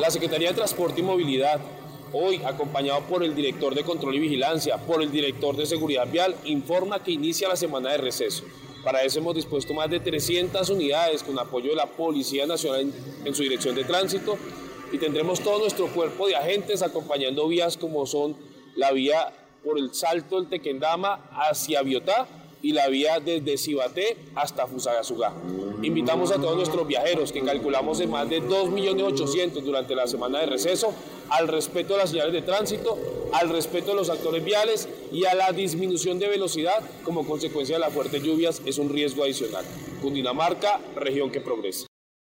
La Secretaría de Transporte y Movilidad, hoy acompañado por el director de Control y Vigilancia, por el director de Seguridad Vial, informa que inicia la semana de receso. Para eso hemos dispuesto más de 300 unidades con apoyo de la Policía Nacional en, su dirección de tránsito y tendremos todo nuestro cuerpo de agentes acompañando vías como son la vía por el Salto del Tequendama hacia Biotá y la vía desde Cibaté hasta Fusagasugá. Invitamos a todos nuestros viajeros, que calculamos en más de 2.800.000 durante la semana de receso, al respeto de las señales de tránsito, al respeto de los actores viales y a la disminución de velocidad como consecuencia de las fuertes lluvias es un riesgo adicional. Cundinamarca, región que progresa.